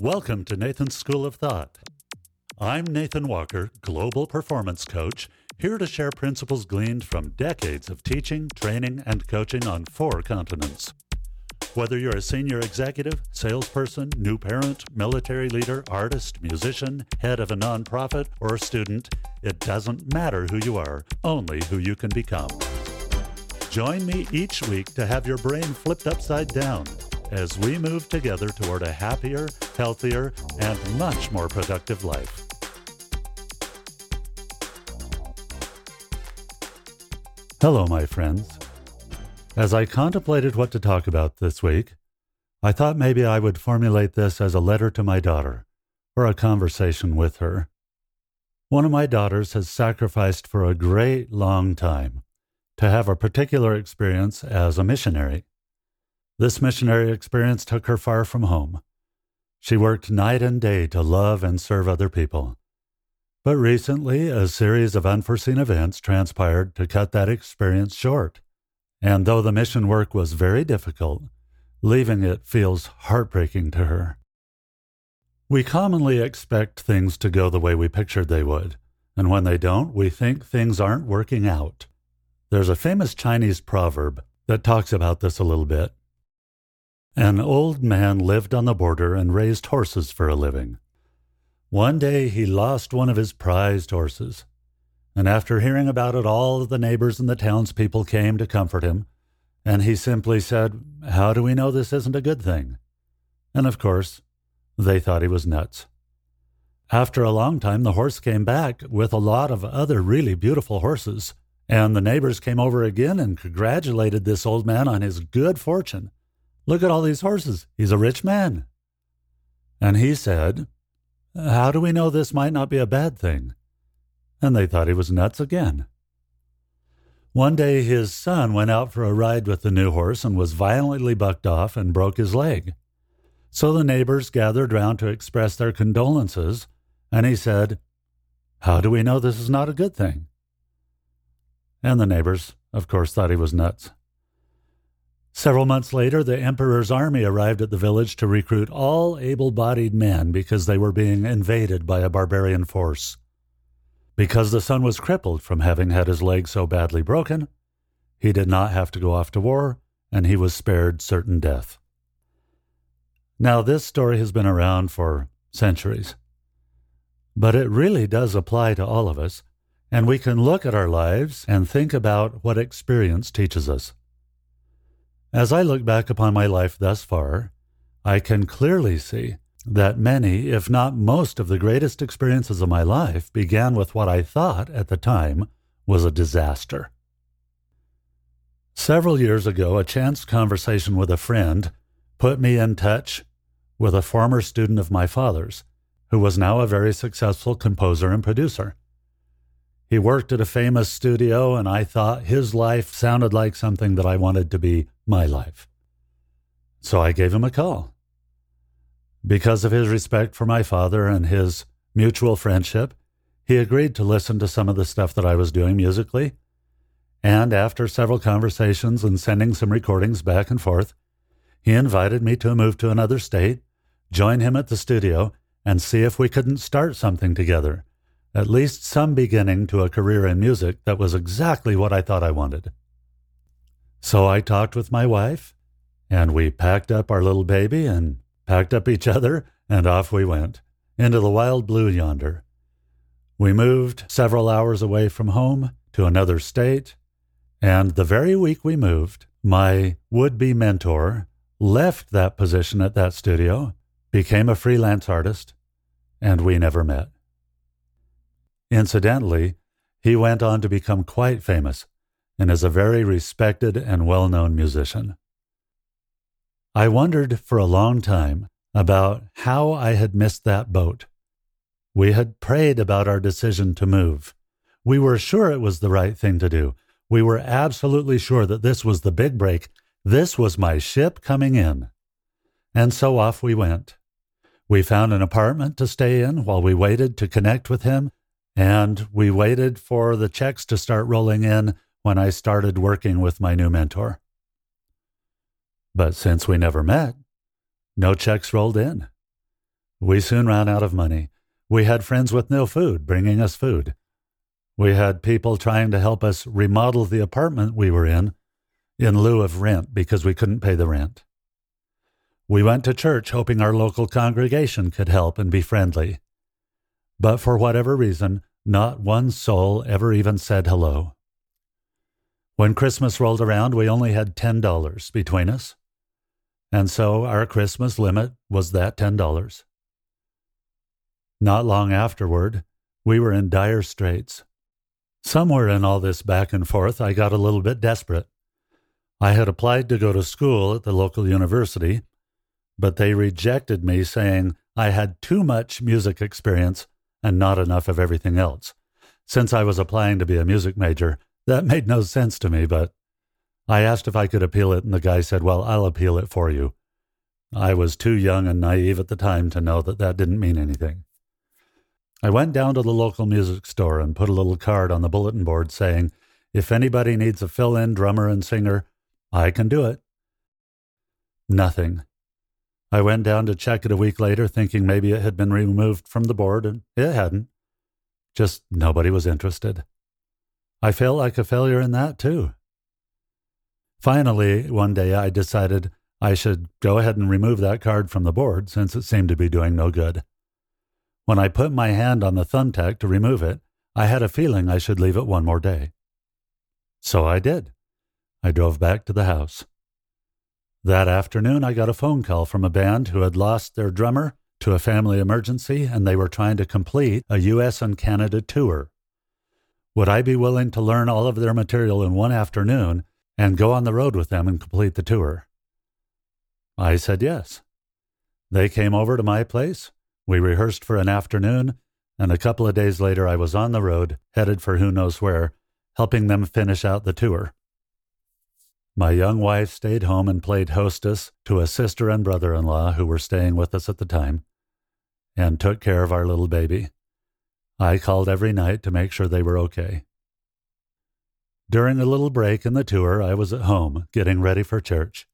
Welcome to Nathan's School of Thought. I'm Nathan Walker, Global Performance Coach, here to share principles gleaned from decades of teaching, training, and coaching on four continents. Whether you're a senior executive, salesperson, new parent, military leader, artist, musician, head of a nonprofit, or a student, it doesn't matter who you are, only who you can become. Join me each week to have your brain flipped upside down as we move together toward a happier, healthier, and much more productive life. Hello, my friends. As I contemplated what to talk about this week, I thought maybe I would formulate this as a letter to my daughter or a conversation with her. One of my daughters has sacrificed for a great long time to have a particular experience as a missionary. This missionary experience took her far from home. She worked night and day to love and serve other people. But recently, a series of unforeseen events transpired to cut that experience short. And though the mission work was very difficult, leaving it feels heartbreaking to her. We commonly expect things to go the way we pictured they would, and when they don't, we think things aren't working out. There's a famous Chinese proverb that talks about this a little bit. An old man lived on the border and raised horses for a living. One day he lost one of his prized horses, and after hearing about it, all the neighbors and the townspeople came to comfort him, and he simply said, How do we know this isn't a good thing? And of course, they thought he was nuts. After a long time, the horse came back with a lot of other really beautiful horses, and the neighbors came over again and congratulated this old man on his good fortune. Look at all these horses. He's a rich man. And he said, How do we know this might not be a bad thing? And they thought he was nuts again. One day his son went out for a ride with the new horse and was violently bucked off and broke his leg. So the neighbors gathered round to express their condolences, and he said, How do we know this is not a good thing? And the neighbors, of course, thought he was nuts. Several months later, the emperor's army arrived at the village to recruit all able bodied men because they were being invaded by a barbarian force. Because the son was crippled from having had his leg so badly broken, he did not have to go off to war, and he was spared certain death. Now, this story has been around for centuries, but it really does apply to all of us, and we can look at our lives and think about what experience teaches us. As I look back upon my life thus far, I can clearly see that many, if not most, of the greatest experiences of my life began with what I thought at the time was a disaster. Several years ago, a chance conversation with a friend put me in touch with a former student of my father's, who was now a very successful composer and producer. He worked at a famous studio, and I thought his life sounded like something that I wanted to be my life. So I gave him a call. Because of his respect for my father and his mutual friendship, he agreed to listen to some of the stuff that I was doing musically. And after several conversations and sending some recordings back and forth, he invited me to move to another state, join him at the studio, and see if we couldn't start something together at least some beginning to a career in music that was exactly what I thought I wanted. So I talked with my wife, and we packed up our little baby and packed up each other, and off we went into the wild blue yonder. We moved several hours away from home to another state, and the very week we moved, my would be mentor left that position at that studio, became a freelance artist, and we never met. Incidentally, he went on to become quite famous and is a very respected and well known musician. I wondered for a long time about how I had missed that boat. We had prayed about our decision to move. We were sure it was the right thing to do. We were absolutely sure that this was the big break. This was my ship coming in. And so off we went. We found an apartment to stay in while we waited to connect with him and we waited for the checks to start rolling in when I started working with my new mentor. But since we never met, no checks rolled in. We soon ran out of money. We had friends with no food bringing us food. We had people trying to help us remodel the apartment we were in in lieu of rent because we couldn't pay the rent. We went to church hoping our local congregation could help and be friendly. But for whatever reason, not one soul ever even said hello. When Christmas rolled around, we only had $10 between us. And so our Christmas limit was that $10. Not long afterward, we were in dire straits. Somewhere in all this back and forth, I got a little bit desperate. I had applied to go to school at the local university, but they rejected me, saying I had too much music experience and not enough of everything else. Since I was applying to be a music major, that made no sense to me, but I asked if I could appeal it, and the guy said, Well, I'll appeal it for you. I was too young and naive at the time to know that that didn't mean anything. I went down to the local music store and put a little card on the bulletin board saying, If anybody needs a fill in drummer and singer, I can do it. Nothing. I went down to check it a week later, thinking maybe it had been removed from the board, and it hadn't. Just nobody was interested. I felt like a failure in that, too. Finally, one day I decided I should go ahead and remove that card from the board since it seemed to be doing no good. When I put my hand on the thumbtack to remove it, I had a feeling I should leave it one more day. So I did. I drove back to the house. That afternoon, I got a phone call from a band who had lost their drummer to a family emergency and they were trying to complete a U.S. and Canada tour. Would I be willing to learn all of their material in one afternoon and go on the road with them and complete the tour? I said yes. They came over to my place. We rehearsed for an afternoon, and a couple of days later, I was on the road, headed for who knows where, helping them finish out the tour. My young wife stayed home and played hostess to a sister and brother in law who were staying with us at the time and took care of our little baby. I called every night to make sure they were okay. During a little break in the tour, I was at home getting ready for church.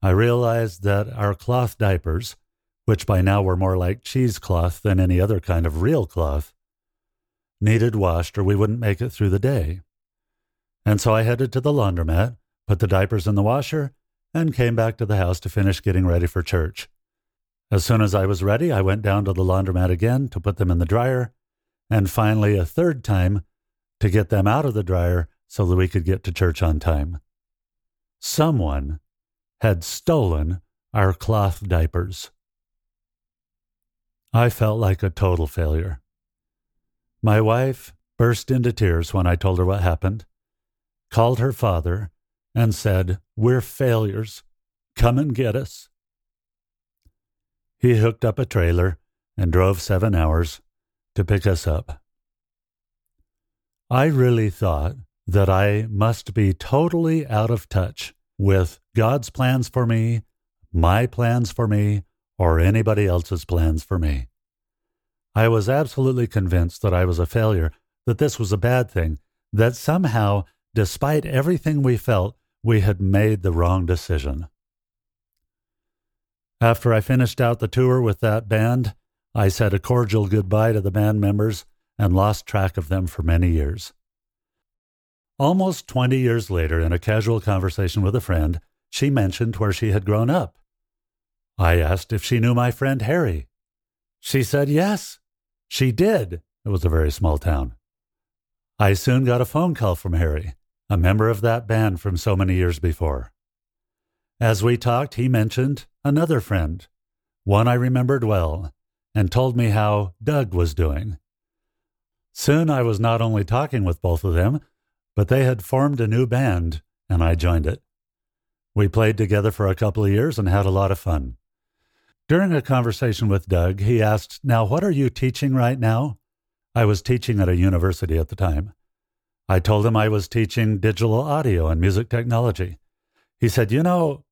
I realized that our cloth diapers, which by now were more like cheesecloth than any other kind of real cloth, needed washed or we wouldn't make it through the day. And so I headed to the laundromat put the diapers in the washer, and came back to the house to finish getting ready for church. As soon as I was ready, I went down to the laundromat again to put them in the dryer, and finally a third time to get them out of the dryer so that we could get to church on time. Someone had stolen our cloth diapers. I felt like a total failure. My wife burst into tears when I told her what happened, called her father, and said, We're failures. Come and get us. He hooked up a trailer and drove seven hours to pick us up. I really thought that I must be totally out of touch with God's plans for me, my plans for me, or anybody else's plans for me. I was absolutely convinced that I was a failure, that this was a bad thing, that somehow, despite everything we felt, we had made the wrong decision. After I finished out the tour with that band, I said a cordial goodbye to the band members and lost track of them for many years. Almost 20 years later, in a casual conversation with a friend, she mentioned where she had grown up. I asked if she knew my friend Harry. She said yes, she did. It was a very small town. I soon got a phone call from Harry a member of that band from so many years before. As we talked, he mentioned another friend, one I remembered well, and told me how Doug was doing. Soon I was not only talking with both of them, but they had formed a new band, and I joined it. We played together for a couple of years and had a lot of fun. During a conversation with Doug, he asked, Now, what are you teaching right now? I was teaching at a university at the time. I told him I was teaching digital audio and music technology. He said, You know,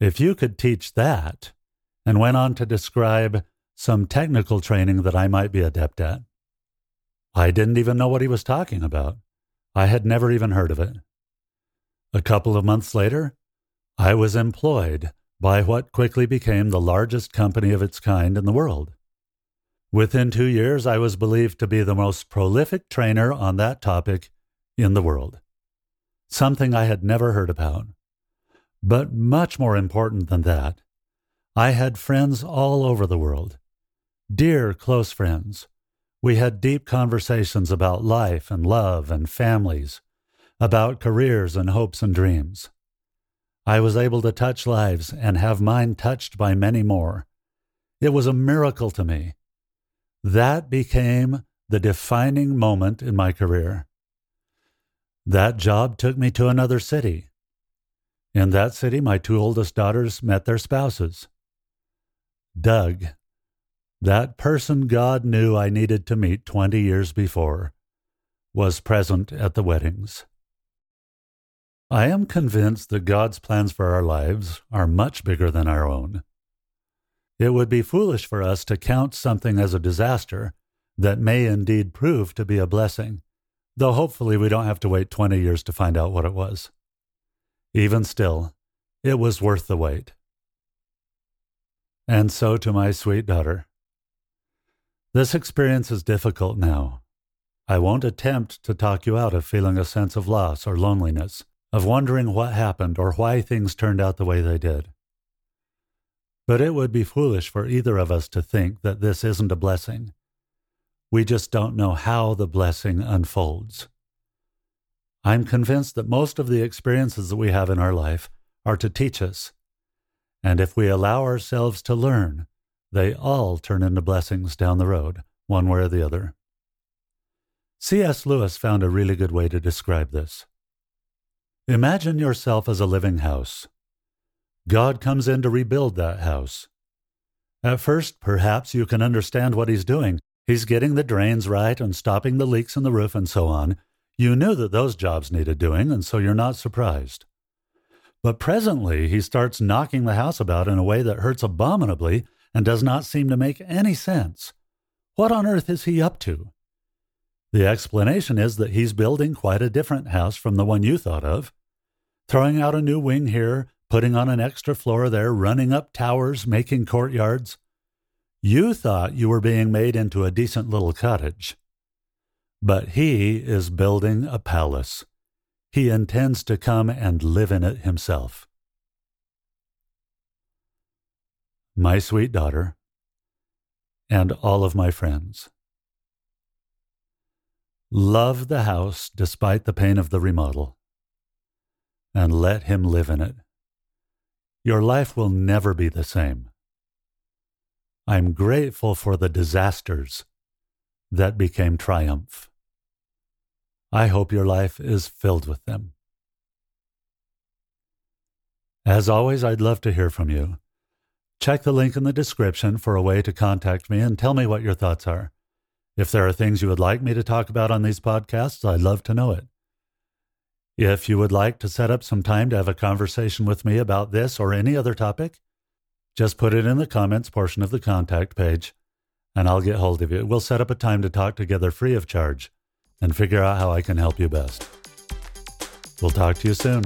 if you could teach that, and went on to describe some technical training that I might be adept at. I didn't even know what he was talking about. I had never even heard of it. A couple of months later, I was employed by what quickly became the largest company of its kind in the world. Within two years, I was believed to be the most prolific trainer on that topic in the world, something I had never heard about. But much more important than that, I had friends all over the world, dear close friends. We had deep conversations about life and love and families, about careers and hopes and dreams. I was able to touch lives and have mine touched by many more. It was a miracle to me. That became the defining moment in my career. That job took me to another city. In that city, my two oldest daughters met their spouses. Doug, that person God knew I needed to meet 20 years before, was present at the weddings. I am convinced that God's plans for our lives are much bigger than our own. It would be foolish for us to count something as a disaster that may indeed prove to be a blessing, though hopefully we don't have to wait 20 years to find out what it was. Even still, it was worth the wait. And so to my sweet daughter. This experience is difficult now. I won't attempt to talk you out of feeling a sense of loss or loneliness, of wondering what happened or why things turned out the way they did. But it would be foolish for either of us to think that this isn't a blessing. We just don't know how the blessing unfolds. I'm convinced that most of the experiences that we have in our life are to teach us and if we allow ourselves to learn, they all turn into blessings down the road, one way or the other. C.S. Lewis found a really good way to describe this. Imagine yourself as a living house. God comes in to rebuild that house. At first, perhaps you can understand what he's doing. He's getting the drains right and stopping the leaks in the roof and so on. You knew that those jobs needed doing, and so you're not surprised. But presently he starts knocking the house about in a way that hurts abominably and does not seem to make any sense. What on earth is he up to? The explanation is that he's building quite a different house from the one you thought of. Throwing out a new wing here, putting on an extra floor there, running up towers, making courtyards. You thought you were being made into a decent little cottage. But he is building a palace. He intends to come and live in it himself. My sweet daughter, and all of my friends. Love the house despite the pain of the remodel, and let him live in it. Your life will never be the same. I'm grateful for the disasters that became triumph. I hope your life is filled with them. As always, I'd love to hear from you. Check the link in the description for a way to contact me and tell me what your thoughts are. If there are things you would like me to talk about on these podcasts, I'd love to know it. If you would like to set up some time to have a conversation with me about this or any other topic, just put it in the comments portion of the contact page and I'll get hold of you. We'll set up a time to talk together free of charge and figure out how I can help you best. We'll talk to you soon.